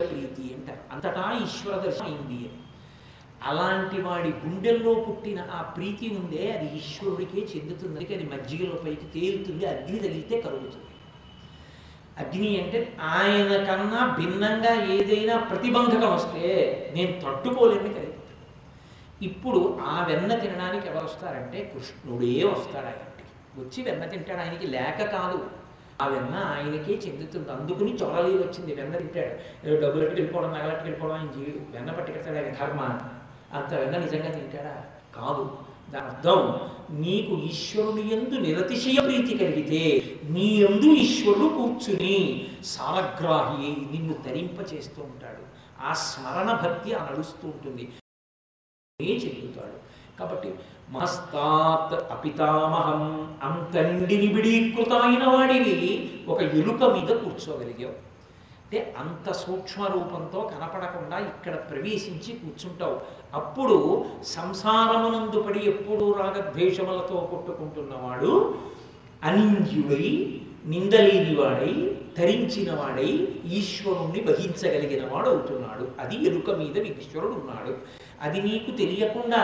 ప్రీతి అంటారు. అంతటా ఈశ్వర దర్శనమైంది అని. అలాంటి వాడి గుండెల్లో పుట్టిన ఆ ప్రీతి ఉందే అది ఈశ్వరుడికే చెందుతుంది అది మజ్జిగలో పైకి తేలుతుంది అగ్ని తగిలితే కలుగుతుంది అగ్ని అంటే ఆయన కన్నా భిన్నంగా ఏదైనా ప్రతిబంధకం వస్తే నేను తట్టుకోలేని కలిగి ఇప్పుడు ఆ వెన్న తినడానికి ఎవరు వస్తారంటే కృష్ణుడే వస్తాడు ఆయనకి. వచ్చి వెన్న తింటాడు ఆయనకి లేక కాదు. ఆ వెన్న ఆయనకే చెందుతుంది. అందుకుని చొరలీ వచ్చింది. వెన్న తింటాడు. ఏదో డబ్బులు వెళ్ళిపోవడం నగలకి వెళ్ళిపోవడం ఆయన చేయడు వెన్న పట్టుకెడతాడు ఆయన అంత వెన్న నిజంగా తింటాడా? కాదు. దాని అర్థం నీకు ఈశ్వరుని ఎందు నిరతిశయ ప్రీతి కలిగితే నీ ఎందు ఈశ్వరుడు కూర్చుని సారగ్రాహి నిన్ను తరింప చేస్తూ ఉంటాడు. ఆ స్మరణ భక్తి ఆ నడుస్తూ ఉంటుంది. చెందుతాడు? కాబట్టి మస్తాత్ అపితామహం అంత నిండి నిబిడీకృతమైన వాడిని ఒక ఎలుక మీద కూర్చోగలిగావు. అంటే అంత సూక్ష్మ రూపంతో కనపడకుండా ఇక్కడ ప్రవేశించి కూర్చుంటావు. అప్పుడు సంసారమునందు పడి ఎప్పుడూ రాగద్వేషములతో కొట్టుకుంటున్నవాడు అనింద్యుడై నిందలేనివాడై తరించిన వాడై ఈశ్వరుణ్ణి వహించగలిగిన వాడు అవుతున్నాడు. అది ఎరుక మీద ఈశ్వరుడు ఉన్నాడు. అది నీకు తెలియకుండా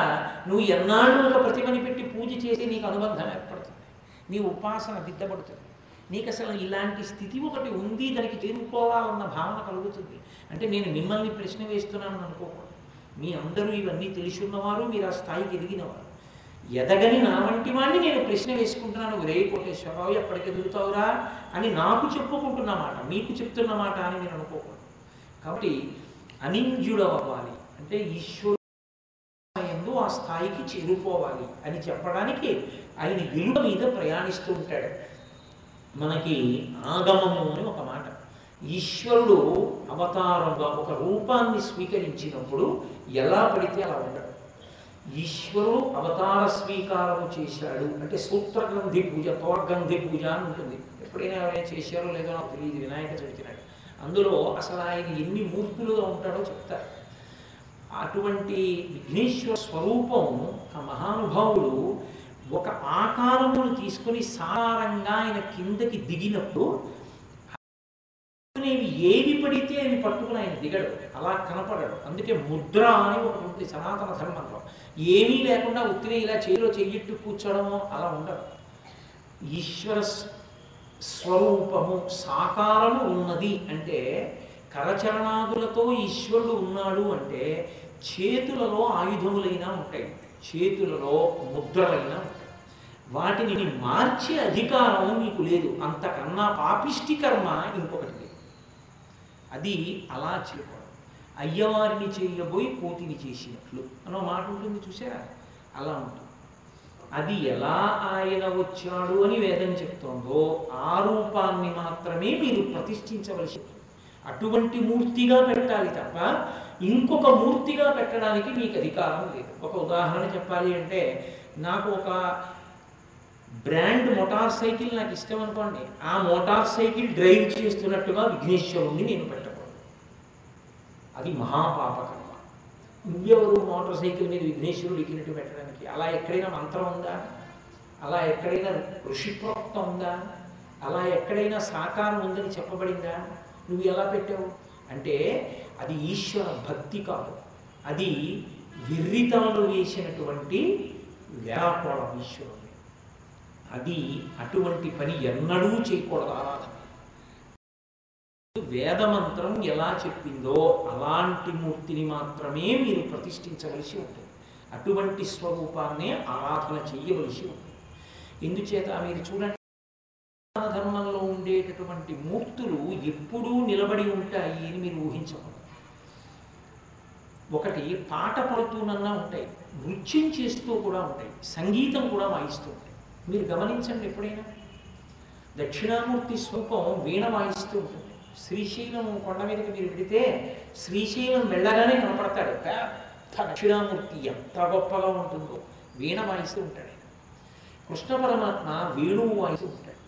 నువ్వు ఎన్నాళ్ళు ఒక ప్రతిమని పెట్టి పూజ చేసి నీకు అనుబంధం ఏర్పడుతుంది. నీ ఉపాసన దిద్దబడుతుంది. నీకు అసలు ఇలాంటి స్థితి ఒకటి ఉంది దానికి చేరుకోవాలన్న భావన కలుగుతుంది. అంటే నేను మిమ్మల్ని ప్రశ్న వేస్తున్నాను అనుకోకూడదు. మీ అందరూ ఇవన్నీ తెలిసి ఉన్నవారు మీరు ఆ స్థాయికి ఎదిగినవారు. ఎదగని నా వంటి వాడిని నేను ప్రశ్న వేసుకుంటున్నాను. రే కోటేశ్వరరావు ఎప్పటికి ఎదుగుతావురా అని నాకు చెప్పుకుంటున్న మాట మీకు చెప్తున్న మాట అని నేను అనుకోకూడదు. కాబట్టి అనింజుడు అంటే ఈశ్వరు ఆ స్థాయికి చేరుకోవాలి అని చెప్పడానికి ఆయన విలువ మీద ప్రయాణిస్తూ ఉంటాడు. మనకి ఆగమము అని ఒక మాట. ఈశ్వరుడు అవతారంగా ఒక రూపాన్ని స్వీకరించినప్పుడు ఎలా పడితే అలా ఉండడు. ఈశ్వరుడు అవతార స్వీకారము చేశాడు అంటే సూత్రగ్రంథి పూజ తోర్గంధి పూజ అని ఉంటుంది. ఎప్పుడైనా ఎవరైనా చేశారో లేదో నాకు తెలియదు వినాయక చవితి నాడు. అందులో అసలు ఆయన ఎన్ని మూర్తులుగా ఉంటాడో చెప్తారు. అటువంటి విఘ్నేశ్వర స్వరూపం ఆ మహానుభావుడు ఒక ఆకారమును తీసుకొని సారంగా ఆయన కిందకి దిగినప్పుడు అనేవి ఏవి పడితే అవి పట్టుకుని ఆయన దిగడు. అలా కనపడడు. అందుకే ముద్ర అని ఒకటి ఉంటుంది సనాతన ధర్మంలో. ఏమీ లేకుండా ఉత్తిని ఇలా చేయిలో చెయ్యిట్టు కూర్చోడము అలా ఉండదు ఈశ్వర స్- స్వరూపము సాకారము ఉన్నది అంటే కరచరణాదులతో ఈశ్వరుడు ఉన్నాడు అంటే చేతులలో ఆయుధములైనా ఉంటాయి. చేతులలో ముద్రలైనా ఉంటాయి. వాటిని మార్చే అధికారం నీకు లేదు. అంతకన్నా పాపిష్టి కర్మ ఇంకొకటి లేదు. అది అలా చేయకూడదు. అయ్యవారిని చేయబోయి కోతిని చేసినట్లు అనో మాట ఉంటుంది చూసారా అలా ఉంటుంది. అది ఎలా ఆయన వచ్చాడు అని వేదం చెప్తోందో ఆ రూపాన్ని మాత్రమే మీరు ప్రతిష్ఠించవలసి అటువంటి మూర్తిగా పెట్టాలి తప్ప ఇంకొక మూర్తిగా పెట్టడానికి మీకు అధికారం లేదు. ఒక ఉదాహరణ చెప్పాలి అంటే నాకు ఒక బ్రాండ్ మోటార్ సైకిల్ నాకు ఇష్టం అనుకోండి. ఆ మోటార్ సైకిల్ డ్రైవ్ చేస్తున్నట్టుగా విఘ్నేశ్వరుణ్ణి నేను పెట్టకూడదు. అది మహాపాపకర్మ. నువ్వెవరు మోటార్ సైకిల్ మీద విఘ్నేశ్వరుడు ఎక్కినట్టు పెట్టడానికి? అలా ఎక్కడైనా మంత్రం ఉందా? అలా ఎక్కడైనా ఋషిప్రోక్తం ఉందా? అలా ఎక్కడైనా సాకారం ఉందని చెప్పబడిందా? నువ్వు ఎలా పెట్టావు? అంటే అది ఈశ్వర భక్తి కాదు. అది విర్రితములు వేసినటువంటి వ్యాకోళం ఈశ్వరుడు అది అటువంటి పని ఎన్నడూ చేయకూడదు ఆరాధన. వేదమంత్రం ఎలా చెప్పిందో అలాంటి మూర్తిని మాత్రమే మీరు ప్రతిష్ఠించవలసి ఉంటుంది. అటువంటి స్వరూపాన్నే ఆరాధన చేయవలసి ఉంటుంది. ఎందుచేత మీరు చూడండి ఆరాధన ఉండేటటువంటి మూర్తులు ఎప్పుడూ నిలబడి ఉంటాయి అని మీరు ఊహించకూడదు. ఒకటి పాట పడుతూనన్నా ఉంటాయి నృత్యం చేస్తూ కూడా ఉంటాయి సంగీతం కూడా వాయిస్తూ ఉంటాయి. మీరు గమనించండి ఎప్పుడైనా. దక్షిణామూర్తి స్వరూపం వీణ వాయిస్తూ ఉంటుంది. శ్రీశైలం కొండ మీదకి మీరు పెడితే శ్రీశైలం వెళ్ళగానే కనపడతాడు. పెద్ద దక్షిణామూర్తి ఎంత గొప్పగా ఉంటుందో. వీణ వాయిస్తూ ఉంటాడు కృష్ణ పరమాత్మ వేణువు వాయిస్తూ ఉంటాడు.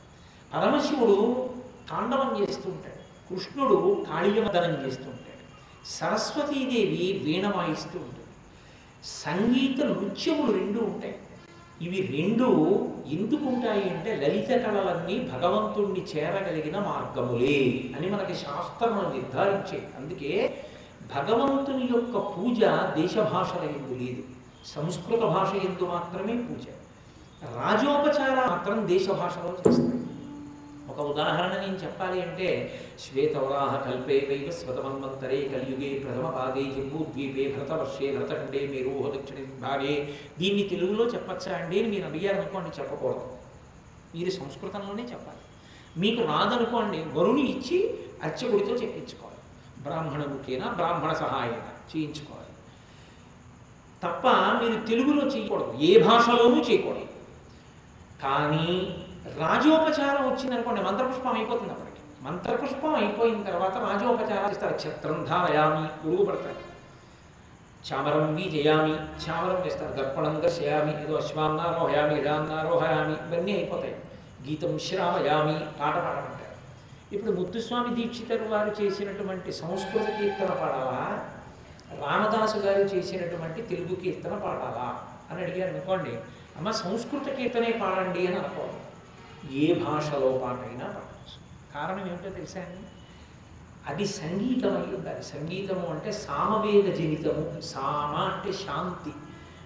పరమశివుడు తాండవం చేస్తూ ఉంటాడు. కృష్ణుడు కాళీయమదనం చేస్తూ ఉంటాడు. సరస్వతీదేవి వీణ వాయిస్తూ ఉంటుంది. సంగీత నృత్యములు రెండు ఉంటాయి. ఇవి రెండు ఎందుకు ఉంటాయి అంటే లలిత కళలన్నీ భగవంతుణ్ణి చేరగలిగిన మార్గములే అని మనకి శాస్త్రం నిర్ధారించే. అందుకే భగవంతుని యొక్క పూజ దేశభాషల ఎందు లేదు. సంస్కృత భాష ఎందు మాత్రమే పూజ. రాజోపచార మాత్రం దేశ భాషలో ఒక ఉదాహరణ నేను చెప్పాలి అంటే శ్వేతవరాహ కల్పే వైవ స్వతమన్వంతరే కలియుగే ప్రథమ పాదే జంబూద్వీపే భరతవర్షే భరతఖండే మేరోహ దక్షిణ భాగే దీన్ని తెలుగులో చెప్పచ్చా అండి అని మీరు అడిగారనుకోండి చెప్పకూడదు. మీరు సంస్కృతంలోనే చెప్పాలి. మీకు రాదనుకోండి వరుణి ఇచ్చి అర్చకుడితో చెప్పించుకోవాలి. బ్రాహ్మణ ముఖేన బ్రాహ్మణ సహాయన చేయించుకోవాలి. తప్ప మీరు తెలుగులో చేయకూడదు. ఏ భాషలోనూ చేయకూడదు. కానీ రాజోపచారం వచ్చిందనుకోండి మంత్రపుష్పం అయిపోతుంది అప్పటికి. మంత్రపుష్పం అయిపోయిన తర్వాత రాజోపచారం ఇస్తారు. ఛత్రం ధారయామి ఉడుగు పడతారు చామరం జయామి చామరం వేస్తారు. దర్పణం దర్శయామి ఏదో అశ్వాన్నారోహయామి ఇడాన్నారోహయామి ఇవన్నీ అయిపోతాయి. గీతం శ్రావయామి పాట పాడమంటారు. ఇప్పుడు ముత్తుస్వామి దీక్షితరు వారు చేసినటువంటి సంస్కృత కీర్తన పాడాలా? రామదాసు గారు చేసినటువంటి తెలుగు కీర్తన పాడాలా? అని అడిగారు అనుకోండి అమ్మ సంస్కృత కీర్తనే పాడండి అని అనుకోవాలి. ఏ భాషలో పాటైనా పాడవచ్చు కారణం ఏమిటో తెలుసా అండి? అది సంగీతం అయి ఉండాలి సంగీతము అంటే సామవేద జనితము సామ అంటే శాంతి.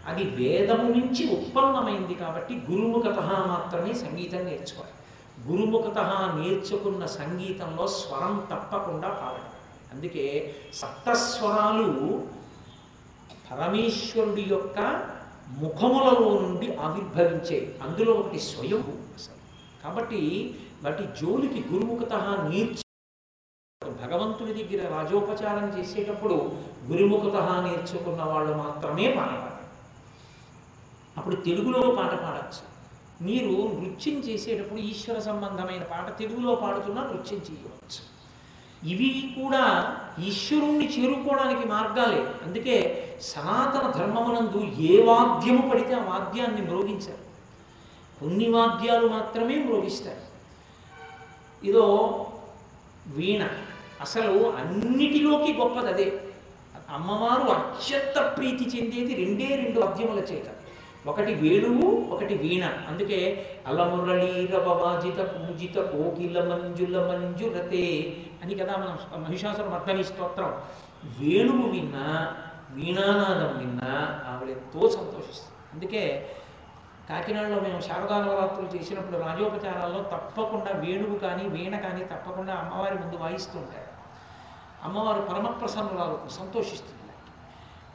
అది వేదము నుంచి ఉత్పన్నమైంది కాబట్టి గురుముఖత మాత్రమే సంగీతం నేర్చుకోవాలి. గురుముఖత నేర్చుకున్న సంగీతంలో స్వరం తప్పకుండా పాడాలి అందుకే సప్తస్వరాలు పరమేశ్వరుడి యొక్క ముఖములలో నుండి ఆవిర్భవించే అందులో ఒకటి స్వయం కాబట్టి వాటి జోలికి గురుముఖత నేర్చు భగవంతుని దగ్గర రాజోపచారం చేసేటప్పుడు గురుముఖత నేర్చుకున్న వాళ్ళు మాత్రమే పాడవాలి అప్పుడు తెలుగులో పాట పాడచ్చు. మీరు నృత్యం చేసేటప్పుడు ఈశ్వర సంబంధమైన పాట తెలుగులో పాడుతున్నా నృత్యం చేయవచ్చు. ఇవి కూడా ఈశ్వరుణ్ణి చేరుకోవడానికి మార్గాలే. అందుకే సనాతన ధర్మమునందు ఏ వాద్యము పడితే ఆ వాద్యాన్ని మ్రోగించారు. కొన్ని వాద్యాలు మాత్రమే మ్రోగిస్తారు ఇదో వీణ. అసలు అన్నిటిలోకి గొప్పది అదే. అమ్మవారు అత్యంత ప్రీతి చెందేది రెండే రెండు వాద్యముల చేత. ఒకటి వేణువు ఒకటి వీణ. అందుకే అలమురళీరవాజిత పూజిత కోకిల మంజుల మంజురతే అని కదా మనం మహిషాసుర మర్దని స్తోత్రం. వేణువు విన్నా వీణానాదం విన్నా ఆవిడ ఎంతో సంతోషిస్తుంది. అందుకే కాకినాడలో మేము శారదా నవరాత్రులు చేసినప్పుడు రాజోపచారాల్లో తప్పకుండా వేణువు కానీ వీణ కానీ తప్పకుండా అమ్మవారి ముందు వాయిస్తూ ఉంటారు. అమ్మవారు పరమప్రసన్నురాలకు సంతోషిస్తుంది.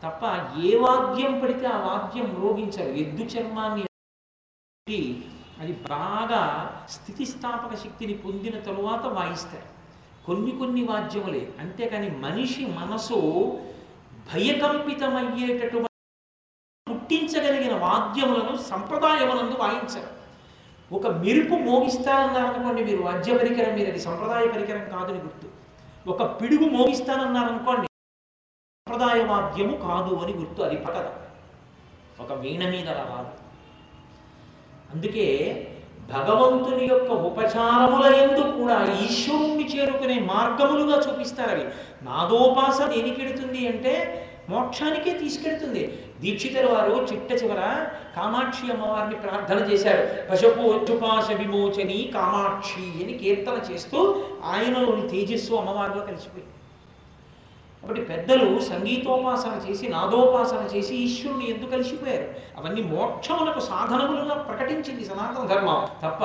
తప్ప ఏ వాద్యం పడితే ఆ వాద్యం మ్రోగించారు. ఎద్దు చర్మాన్ని అది బాగా స్థితిస్థాపక శక్తిని పొందిన తరువాత వాయిస్తారు. కొన్ని కొన్ని వాద్యములే. అంతేకాని మనిషి మనసు భయకంపితమయ్యేటటువంటి పుట్టించగలిగిన వాద్యములను సంప్రదాయములందు వాయించరు. ఒక మెరుపు మోగిస్తానన్నారనుకోండి మీరు వాద్య పరికరం మీరు అది సంప్రదాయ పరికరం కాదని గుర్తు. ఒక పిడుగు మోగిస్తానన్నారనుకోండి సంప్రదాయ వాద్యము కాదు అని గుర్తు అది పకద ఒక వీణ మీద రాదు అందుకే భగవంతుని యొక్క ఉపచారముల ఎందు కూడా ఈశ్వరుణ్ణి చేరుకునే మార్గములుగా చూపిస్తారు అవి. నాదోపాస దేనికి అంటే మోక్షానికే తీసుకెడుతుంది. దీక్షితుల వారు చిట్ట చివర కామాక్షి అమ్మవారిని ప్రార్థన చేశారు. పశుపోచుపాశ విమోచని కామాక్షి అని కీర్తన చేస్తూ ఆయనలోని తేజస్సు అమ్మవారిలో కలిసిపోయింది. కాబట్టి పెద్దలు సంగీతోపాసన చేసి నాదోపాసన చేసి ఈశ్వరుని ఎందుకు కలిసిపోయారు. అవన్నీ మోక్షములకు సాధనములుగా ప్రకటించింది సనాతన ధర్మం. తప్ప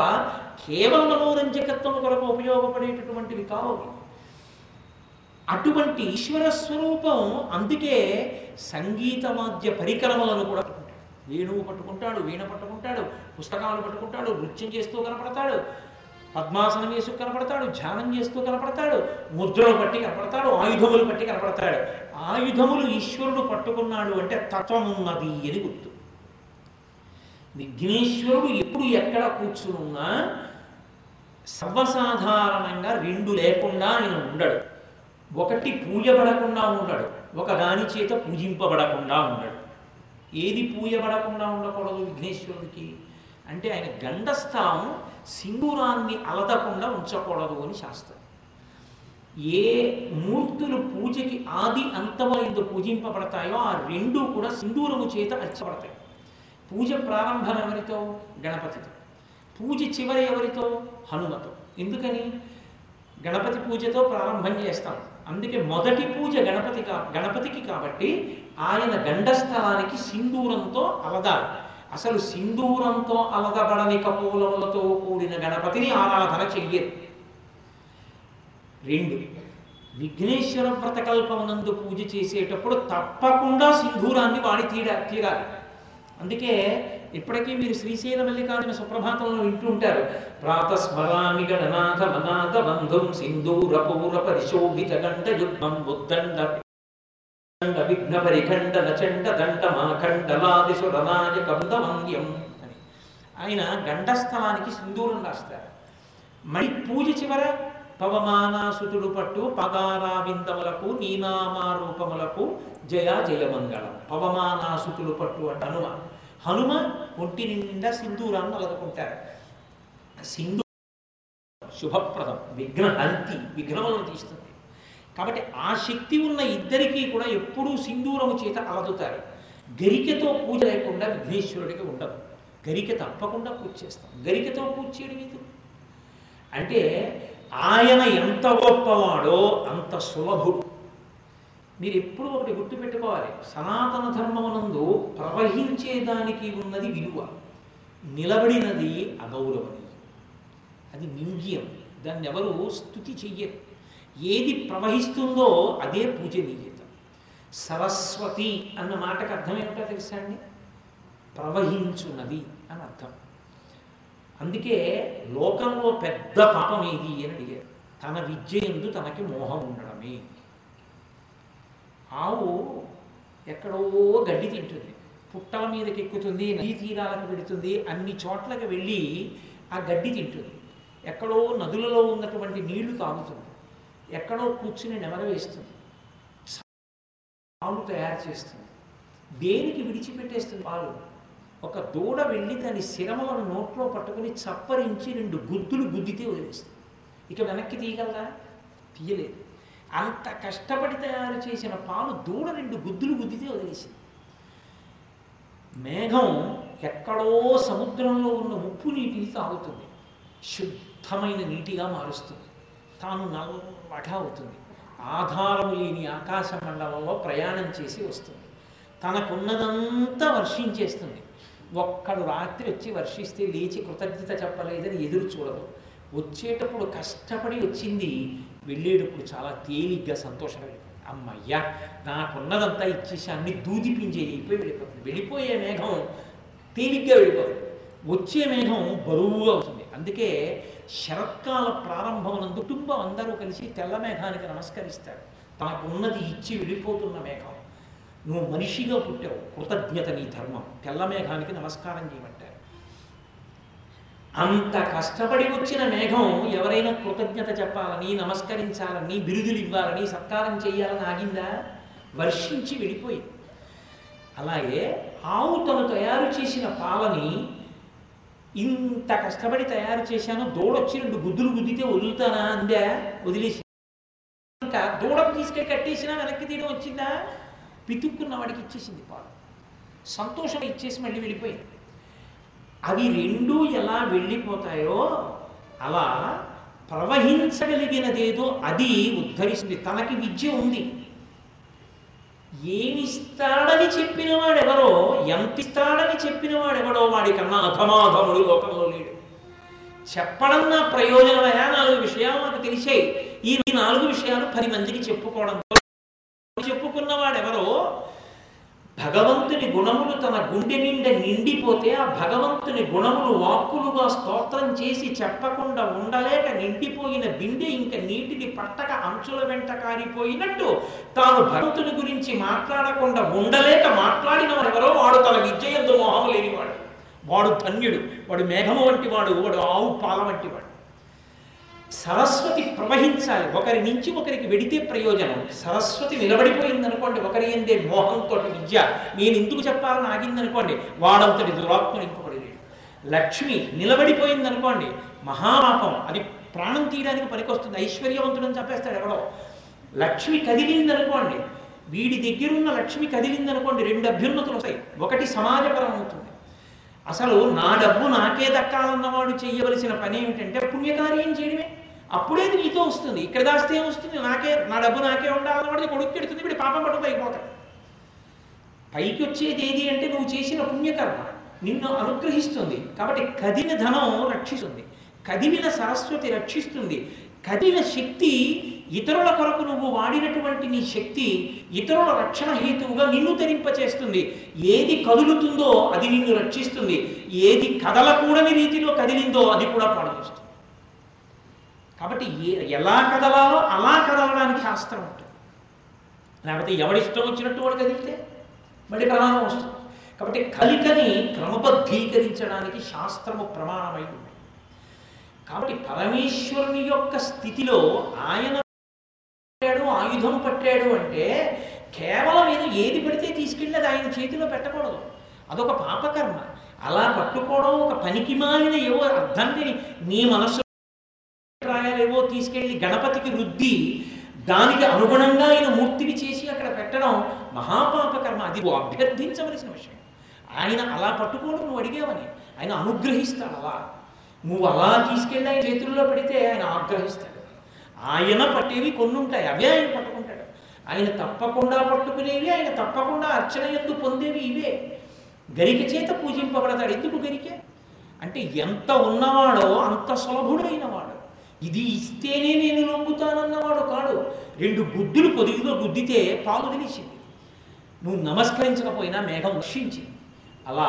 కేవలం మనోరంజకత్వం కొరకు ఉపయోగపడేటటువంటివి కావు అటువంటి ఈశ్వర స్వరూపం అందుకే సంగీత వాద్య పరికరములను కూడా పట్టుకుంటాడు. వేణువు పట్టుకుంటాడు వీణ పట్టుకుంటాడు పుస్తకాలు పట్టుకుంటాడు నృత్యం చేస్తూ కనపడతాడు పద్మాసనం వేసుకు కనపడతాడు ధ్యానం చేస్తూ కనపడతాడు ముద్రలు పట్టి కనపడతాడు ఆయుధములు పట్టి కనపడతాడు. ఆయుధములు ఈశ్వరుడు పట్టుకున్నాడు అంటే తత్వమున్నది అని గుర్తు. విఘ్నేశ్వరుడు ఎప్పుడు ఎక్కడ కూర్చునున్నా సర్వసాధారణంగా రెండు లేకుండా ఆయన ఉండడు. ఒకటి పూజపడకుండా ఉండడు ఒక దాని చేత పూజింపబడకుండా ఉండడు. ఏది పూయబడకుండా ఉండకూడదు విఘ్నేశ్వరుడికి? అంటే ఆయన గండస్థలం సింధూరాన్ని అలదకుండా ఉంచకూడదు అని శాస్త్రం. ఏ మూర్తులు పూజకి ఆది అంతమైందో పూజింపబడతాయో ఆ రెండు కూడా సింధూరము చేత అర్చబడతాయి. పూజ ప్రారంభం ఎవరితో? గణపతితో. పూజ చివరి ఎవరితో? హనుమతో. ఎందుకని? గణపతి పూజతో ప్రారంభం చేస్తాం. అందుకే మొదటి పూజ గణపతి కా గణపతికి కాబట్టి ఆయన గండస్థలానికి సింధూరంతో అలదాలి అసలు సింధూరంతో అలదబడని కపోలములతో కూడిన గణపతిని ఆరాధన చెయ్యరు. రెండు విఘ్నేశ్వర వ్రతకల్పమునందు పూజ చేసేటప్పుడు తప్పకుండా సింధూరాన్ని వాడి తీరా తీరాలి. అందుకే ఇప్పటికీ మీరు శ్రీశైల మల్లికార్జున సుప్రభాతంలో వింటూ ఉంటారు ప్రాతస్మరామి గణనాథ మనాథ బంధుం సింధూర పౌర పరిశోభిత గంట యుద్ధం ఉద్దండ విఘ్న పరిఖండ నచండ దండ మాఖండలాది సురనాయ కందవంద్యం అని. ఆయన గండస్థలానికి సింధూరం రాస్తారు. మరి పూజ చివర పవమానాసుతుడు పట్టు పదారావిందములకు నీనామారూపములకు జయ జయమంగళం. పవమానాసుతుడు పట్టు అంటే హనుమ హనుమ ఒంటి నిండా సింధూరాన్ని అలదుకుంటారు సింధు శుభప్రదం విఘ్నహంతి విఘ్నములను తీస్తుంది. కాబట్టి ఆ శక్తి ఉన్న ఇద్దరికీ కూడా ఎప్పుడూ సింధూరము చేత అలదుతారు. గరికతో పూజ లేకుండా విఘ్నేశ్వరుడికి ఉండదు. గరిక తప్పకుండా పూజ చేస్తాం. గరికతో పూజ చేయడం ఎందుకు అంటే ఆయన ఎంత గొప్పవాడో అంత సులభుడు. మీరు ఎప్పుడూ ఒకటి గుర్తుపెట్టుకోవాలి. సనాతన ధర్మమునందు ప్రవహించేదానికి ఉన్నది విలువ. నిలబడినది అగౌరవనీయం అది నింగ్యం దాన్ని ఎవరు స్థుతి చెయ్యరు. ఏది ప్రవహిస్తుందో అదే పూజనీయత సరస్వతి అన్న మాటకు అర్థం ఏమిటో తెలుసా అండి? ప్రవహించున్నది అని అర్థం. అందుకే లోకంలో పెద్ద పాపం ఏది అని అడిగారు. తన విద్య ఎందు తనకి మోహం ఉండడమే. ఆవు ఎక్కడో గడ్డి తింటుంది పుట్టల మీదకి ఎక్కుతుంది నదీ తీరాలకు పెడుతుంది అన్ని చోట్లకి వెళ్ళి ఆ గడ్డి తింటుంది. ఎక్కడో నదులలో ఉన్నటువంటి నీళ్ళు తాగుతుంది. ఎక్కడో కూర్చుని నెమర వేస్తుంది. పాలు తయారు చేస్తుంది. దేనికి విడిచిపెట్టేస్తుంది పాలు ఒక దూడ వెళ్ళి దాని శిరమలను నోట్లో పట్టుకుని చప్పరించి రెండు గుద్దులు గుద్దితే వదిలేస్తుంది. ఇక వెనక్కి తీయగలరా తీయలేదు. అంత కష్టపడి తయారు చేసిన పాలు దూడ రెండు గుద్దులు గుద్దితే వదిలేసింది. మేఘం ఎక్కడో సముద్రంలో ఉన్న ఉప్పు నీటిని తాగుతుంది. శుద్ధమైన నీటిగా మారుస్తుంది. తాను నల్లగా అవుతుంది. ఆధారము లేని ఆకాశ మండలంలో ప్రయాణం చేసి వస్తుంది. తనకున్నదంతా వర్షించేస్తుంది. ఒక్కడు రాత్రి వచ్చి వర్షిస్తే లేచి కృతజ్ఞత చెప్పలేదని ఎదురు చూడదు. వచ్చేటప్పుడు కష్టపడి వచ్చింది వెళ్ళేటప్పుడు చాలా తేలిగ్గా సంతోషం వెళ్ళిపోతుంది. అమ్మయ్యా నాకున్నదంతా ఇచ్చేసి అన్ని దూదిపించే అయిపోయి వెళ్ళిపోతుంది. వెళ్ళిపోయే మేఘం తేలిగ్గా వెళ్ళిపోతుంది. వచ్చే మేఘం బరువుగా అవుతుంది అందుకే శరత్కాల ప్రారంభమునందు కుటుంబం అందరూ కలిసి తెల్ల మేఘానికి నమస్కరిస్తారు. తనకున్నది ఇచ్చి వెళ్ళిపోతున్న మేఘం. నువ్వు మనిషిగా పుట్టావు. కృతజ్ఞత నీ ధర్మం. తెల్ల మేఘానికి నమస్కారం చేయమంటారు. అంత కష్టపడి వచ్చిన మేఘం ఎవరైనా కృతజ్ఞత చెప్పాలని నమస్కరించాలని బిరుదులు ఇవ్వాలని సత్కారం చేయాలని ఆగిందా? వర్షించి వెళ్ళిపోయింది. అలాగే ఆవు తను తయారు చేసిన పాలని ఇంత కష్టపడి తయారు చేశాను దూడొచ్చి రెండు గుద్దులు గుద్దితే వదులుతానా అందా? వదిలేసి. ఇంకా దూడకు తీసుకెళ్ళి కట్టేసినా వెనక్కి తీయడం వచ్చిందా? పితుక్కున్న వాడికి ఇచ్చేసింది పాలు. సంతోషం ఇచ్చేసి మళ్ళీ వెళ్ళిపోయింది. అవి రెండు ఎలా వెళ్ళిపోతాయో అలా ప్రవహించగలిగినదేదో అది ఉద్ధరిస్తుంది. తనకి విద్య ఉంది. ఏమిస్తాడని చెప్పిన వాడెవరో ఎంత ఇస్తాడని చెప్పిన వాడెవడో వాడికన్నా అధమాధముడు లోకంలో లేడు. చెప్పడం నా ప్రయోజనమయా? నాలుగు విషయాలు నాకు తెలిసాయి. ఈ నాలుగు విషయాలు పది మందికి చెప్పుకోవడం చెప్పుకున్న వాడెవరో భగవంతుని గుణములు తన గుండె నిండా నిండిపోతే ఆ భగవంతుని గుణములు వాక్కులుగా స్తోత్రం చేసి చెప్పకుండా ఉండలేక నిండిపోయిన బిందె ఇంకా నీటిని పట్టక అంచుల వెంట కారిపోయినట్టు తాను భగవంతుని గురించి మాట్లాడకుండా ఉండలేక మాట్లాడిన ఎవరో వాడు తన విద్యయందు మోహం లేనివాడు. వాడు ధన్యుడు. వాడు మేఘము వంటి వాడు. వాడు ఆవు పాల వంటి వాడు. సరస్వతి ప్రవహించాలి. ఒకరి నుంచి ఒకరికి వెడితే ప్రయోజనం. సరస్వతి నిలబడిపోయింది అనుకోండి ఒకరి ఎందే మోహంతో విద్య. నేను ఎందుకు చెప్పాలని ఆగింది అనుకోండి వాడంతటి దురాత్మను ఇంకొకటి లేడు లక్ష్మి నిలబడిపోయింది అనుకోండి మహాపాపం అది ప్రాణం తీయడానికి పనికొస్తుంది ఐశ్వర్యవంతుడని చెప్పేస్తాడు ఎవడో. లక్ష్మి కదిలింది అనుకోండి వీడి దగ్గరున్న లక్ష్మి కదిలింది అనుకోండి రెండు అభ్యున్నతులు వస్తాయి. ఒకటి సమాజపరం అవుతుంది. అసలు నా డబ్బు నాకే దక్కాలన్నవాడు చేయవలసిన పని ఏమిటంటే పుణ్యకార్యం చేయడమే. అప్పుడేది నీతో వస్తుంది. ఇక్కడ దాస్తే ఏమొస్తుంది నాకే నా డబ్బు నాకే ఉండాలన్నవాడిది కొడుకు పెడుతుంది ఇప్పుడు పాపం పట్టు పైపోతాడు పైకి వచ్చేది ఏది అంటే నువ్వు చేసిన పుణ్యకర్మ. నిన్ను అనుగ్రహిస్తుంది. కాబట్టి కదిన ధనం రక్షిస్తుంది. కదివిన సరస్వతి రక్షిస్తుంది. కదిన శక్తి ఇతరుల కొరకు నువ్వు వాడినటువంటి నీ శక్తి ఇతరుల రక్షణ హేతువుగా నిన్ను తెరింపచేస్తుంది. ఏది కదులుతుందో అది నిన్ను రక్షిస్తుంది. ఏది కదలకూడని రీతిలో కదిలిందో అది కూడా పాడు చేస్తుంది. కాబట్టి ఎలా కదలాలో అలా కదలడానికి శాస్త్రం ఉంటుంది. లేకపోతే ఎవడిష్టం వచ్చినట్టు వాడు కదిలితే మళ్ళీ ప్రమాణం వస్తుంది. కాబట్టి కలికని క్రమబద్ధీకరించడానికి శాస్త్రము ప్రమాణమై ఉంది. కాబట్టి పరమేశ్వరుని యొక్క స్థితిలో ఆయన పట్టాడు ఆయుధం పట్టాడు అంటే కేవలం ఏదో ఏది పడితే తీసుకెళ్ళి అది ఆయన చేతిలో పెట్టకూడదు. అదొక పాపకర్మ. అలా పట్టుకోవడం ఒక పనికి మాలిన ఏవో అర్థాన్ని నీ మనస్సు అభిప్రాయాలేవో తీసుకెళ్ళి గణపతికి రుద్ది దానికి అనుగుణంగా ఆయన మూర్తిని చేసి అక్కడ పెట్టడం మహాపాపకర్మ. అది అభ్యర్థించవలసిన విషయం. ఆయన అలా పట్టుకోవడం నువ్వు అడిగావని. ఆయన అనుగ్రహిస్తాడు అలా. నువ్వు అలా తీసుకెళ్ళి ఆయన చేతుల్లో పెడితే ఆయన ఆగ్రహిస్తాడు. ఆయన పట్టేవి కొన్ని ఉంటాయి అవే ఆయన పట్టుకుంటాడు. ఆయన తప్పకుండా పట్టుకునేవి ఆయన తప్పకుండా అర్చన ఎందు పొందేవి ఇవే. గరిక చేత పూజింపబడతాడు. ఎందుకు గరికే? అంటే ఎంత ఉన్నవాడో అంత సులభుడైన వాడు ఇది ఇస్తేనే నేను నమ్ముతానన్నవాడు కాడు. రెండు గుడ్డులు పొదిగిలో గుద్దితే పాలు తెలిసింది నువ్వు నమస్కరించకపోయినా మేఘం వర్షించింది అలా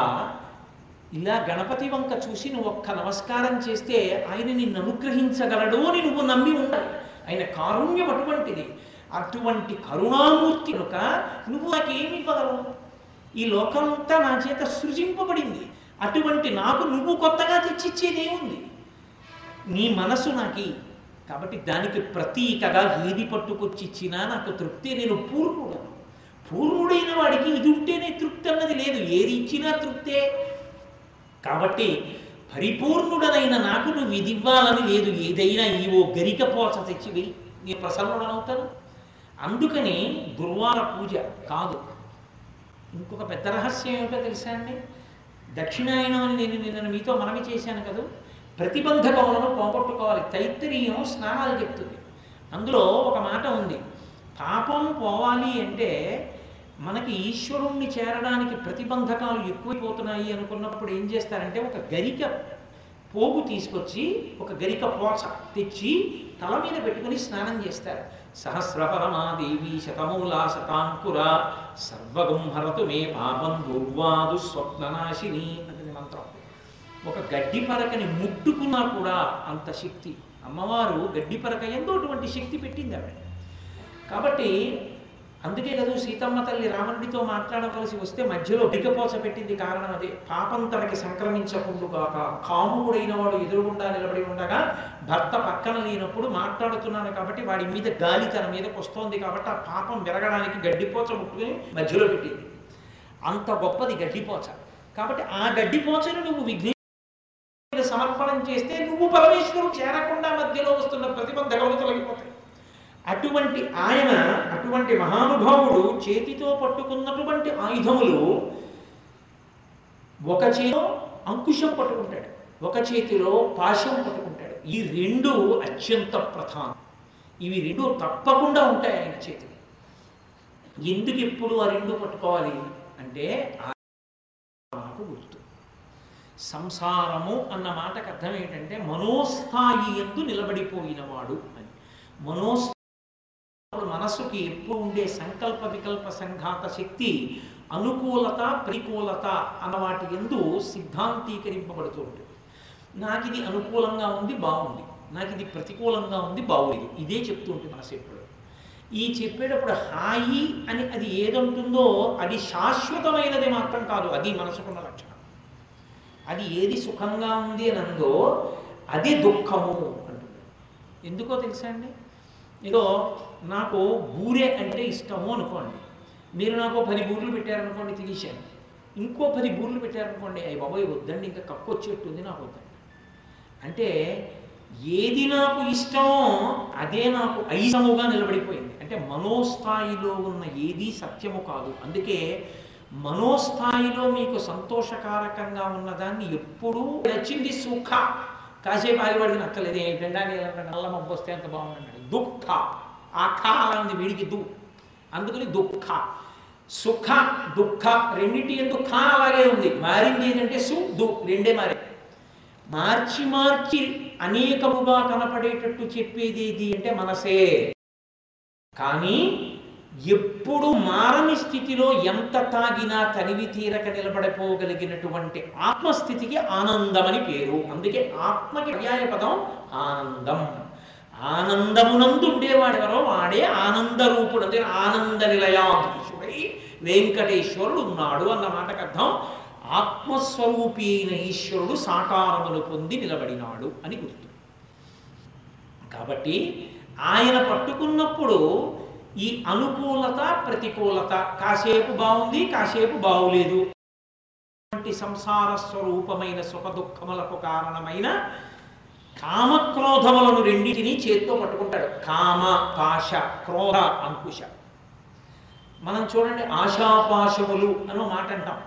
ఇలా గణపతి వంక చూసి నువ్వు ఒక్క నమస్కారం చేస్తే ఆయన నిన్ను అనుగ్రహించగలడు అని నువ్వు నమ్మి ఉండాలి. ఆయన కారుణ్యం అటువంటిది. అటువంటి కరుణామూర్తి కనుక నువ్వు నాకేమి ఇవ్వగలవు? ఈ లోకమంతా నా చేత సృజింపబడింది. అటువంటి నాకు నువ్వు కొత్తగా తెచ్చిచ్చేదేముంది? నీ మనసు నాకి. కాబట్టి దానికి ప్రతీకగా ఏది పట్టుకొచ్చి ఇచ్చినా నాకు తృప్తి నేను పూర్ణుడు. పూర్ణుడైన వాడికి ఇది ఉంటేనే తృప్తి అన్నది లేదు. ఏది ఇచ్చినా తృప్తే. కాబట్టి పరిపూర్ణుడనైన నాకు నువ్వు ఇది ఇవ్వాలని లేదు. ఏదైనా ఈ ఓ గరిక పోచ తెచ్చివి నేను ప్రసన్నుడనవుతాను. అందుకని గురువార పూజ కాదు. ఇంకొక పెద్ద రహస్యం ఏమిటో తెలుసా అండి? దక్షిణాయనం అని నేను నిన్న మీతో మనవి చేశాను కదా. ప్రతిబంధకములను పోగొట్టుకోవాలి. తైత్తరీయం స్నానాలు చెప్తుంది. అందులో ఒక మాట ఉంది. పాపం పోవాలి అంటే మనకి ఈశ్వరుణ్ణి చేరడానికి ప్రతిబంధకాలు ఎక్కువైపోతున్నాయి అనుకున్నప్పుడు ఏం చేస్తారంటే ఒక గరిక పోగు తీసుకొచ్చి ఒక గరిక పోచ తెచ్చి తల మీద పెట్టుకుని స్నానం చేస్తారు. సహస్రపరమాదేవి శతమూలా శతాంకుర సర్వగుంహరతు మే పాపం దుర్వాదు స్వప్ననాశిని ఒక గడ్డి పరకని ముట్టుకున్నా కూడా అంత శక్తి. అమ్మవారు గడ్డి పరక ఎంతో అటువంటి శక్తి పెట్టింది ఆవిడ. కాబట్టి అందుకే కదా సీతమ్మ తల్లి రావణుడితో మాట్లాడవలసి వస్తే మధ్యలో బిగపోస పెట్టింది కారణం అదే. పాపం తనకి సంక్రమించకుండుగాక కాముకుడైన వాడు ఎదురుగుండా నిలబడి ఉండగా భర్త పక్కన లేనప్పుడు మాట్లాడుతున్నాను కాబట్టి వాడి మీద గాలి తన మీదకి వస్తోంది కాబట్టి ఆ పాపం విరగడానికి గడ్డిపోచ ముట్టుకుని మధ్యలో పెట్టింది. అంత గొప్పది గడ్డిపోచ కాబట్టి ఆ గడ్డిపోచను నువ్వు విఘ్న నువ్వు పరమేశ్వరుడు చేరకుండా మధ్యలో వస్తున్న ప్రతిబంధకములు తొలగిపోతాయి. అటువంటి ఆయన అటువంటి మహానుభావుడు చేతితో పట్టుకున్నటువంటి ఆయుధములు ఒక చేతిలో అంకుశం పట్టుకుంటాడు ఒక చేతిలో పాశం పట్టుకుంటాడు. ఈ రెండు అత్యంత ప్రధానం. ఇవి రెండు తప్పకుండా ఉంటాయి ఆయన చేతిలో. ఎందుకు ఎప్పుడు ఆ రెండు పట్టుకోవాలి అంటే ఆ గుర్తు. సంసారము అన్న మాటకు అర్థం ఏంటంటే మనోస్థాయి ఎందు నిలబడిపోయినవాడు అని. మనోస్థాయి మనస్సుకి ఎప్పుడు ఉండే సంకల్ప వికల్ప సంఘాత శక్తి అనుకూలత ప్రతికూలత అన్న వాటి ఎందు సిద్ధాంతీకరింపబడుతూ ఉంటుంది. నాకు ఇది అనుకూలంగా ఉంది బాగుంది. నాకు ఇది ప్రతికూలంగా ఉంది బాగుంది ఇదే చెప్తూ ఉంటుంది మనసు ఎప్పుడు ఈ చెప్పేటప్పుడు హాయి అని అది ఏదంటుందో అది శాశ్వతమైనది మాత్రం కాదు అది మనసుకున్న లక్షణం. అది ఏది సుఖంగా ఉంది అని అందో అది దుఃఖము అంటుంది. ఎందుకో తెలుసా అండి? ఇదో నాకు బూరే అంటే ఇష్టము అనుకోండి. మీరు నాకు పది బూర్లు పెట్టారనుకోండి తినేశాను ఇంకో పది బూర్లు పెట్టారనుకోండి అయ్యి బాబాయ్ వద్దండి ఇంకా కక్కొచ్చేట్టుంది నాకు వద్దండి. అంటే ఏది నాకు ఇష్టమో అదే నాకు ఐసముగా నిలబడిపోయింది. అంటే మనోస్థాయిలో ఉన్న ఏది సత్యము కాదు. అందుకే మనోస్థాయిలో మీకు సంతోషకారకంగా ఉన్నదాన్ని ఎప్పుడూ నచ్చింది సుఖ. కాసేపు ఆగివాడికి నచ్చలేదు. ఏంటంటే నల్ల మబ్బు వస్తే ఎంత బాగుందండి దుఃఖ. ఆ ఖా ఉంది వీడికి దు. అందుకని దుఃఖ. సుఖ దుఃఖ రెండింటి ఎందుకు ఖా అలాగే ఉంది. మారింది ఏంటంటే సు దు రెండే మారే. మార్చి మార్చి అనేకముగా కనపడేటట్టు చెప్పేది ఏది అంటే మనసే. కానీ ఎప్పుడు మారని స్థితిలో ఎంత తాగినా తనివి తీరక నిలబడిపోగలిగినటువంటి ఆత్మస్థితికి ఆనందమని పేరు. అందుకే ఆత్మకి పర్యాయ పదం ఆనందం. ఆనందమునందు ఉండేవాడెవరో వాడే ఆనందరూపుడు. అంటే ఆనంద నిలయాధీశుడై వెంకటేశ్వరుడు ఉన్నాడు అన్న మాటకు అర్థం ఆత్మస్వరూపి అయిన ఈశ్వరుడు సాకారమును పొంది నిలబడినాడు అని గుర్తు. కాబట్టి ఆయన పట్టుకున్నప్పుడు ఈ అనుకూలత ప్రతికూలత కాసేపు బాగుంది కాసేపు బాగులేదు. అటువంటి సంసార స్వరూపమైన సుఖ దుఃఖములకు కారణమైన కామక్రోధములను రెండింటినీ చేత్తో పట్టుకుంటాడు. కామ పాశ క్రోధ అంకుశ. మనం చూడండి ఆశాపాశములు అనో మాట అంటాం.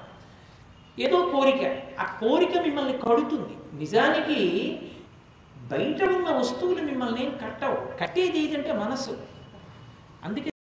ఏదో కోరిక. ఆ కోరిక మిమ్మల్ని కడుతుంది. నిజానికి బయట ఉన్న వస్తువులు మిమ్మల్ని ఏం కట్టవు. కట్టేది ఏదంటే మనసు అందుకే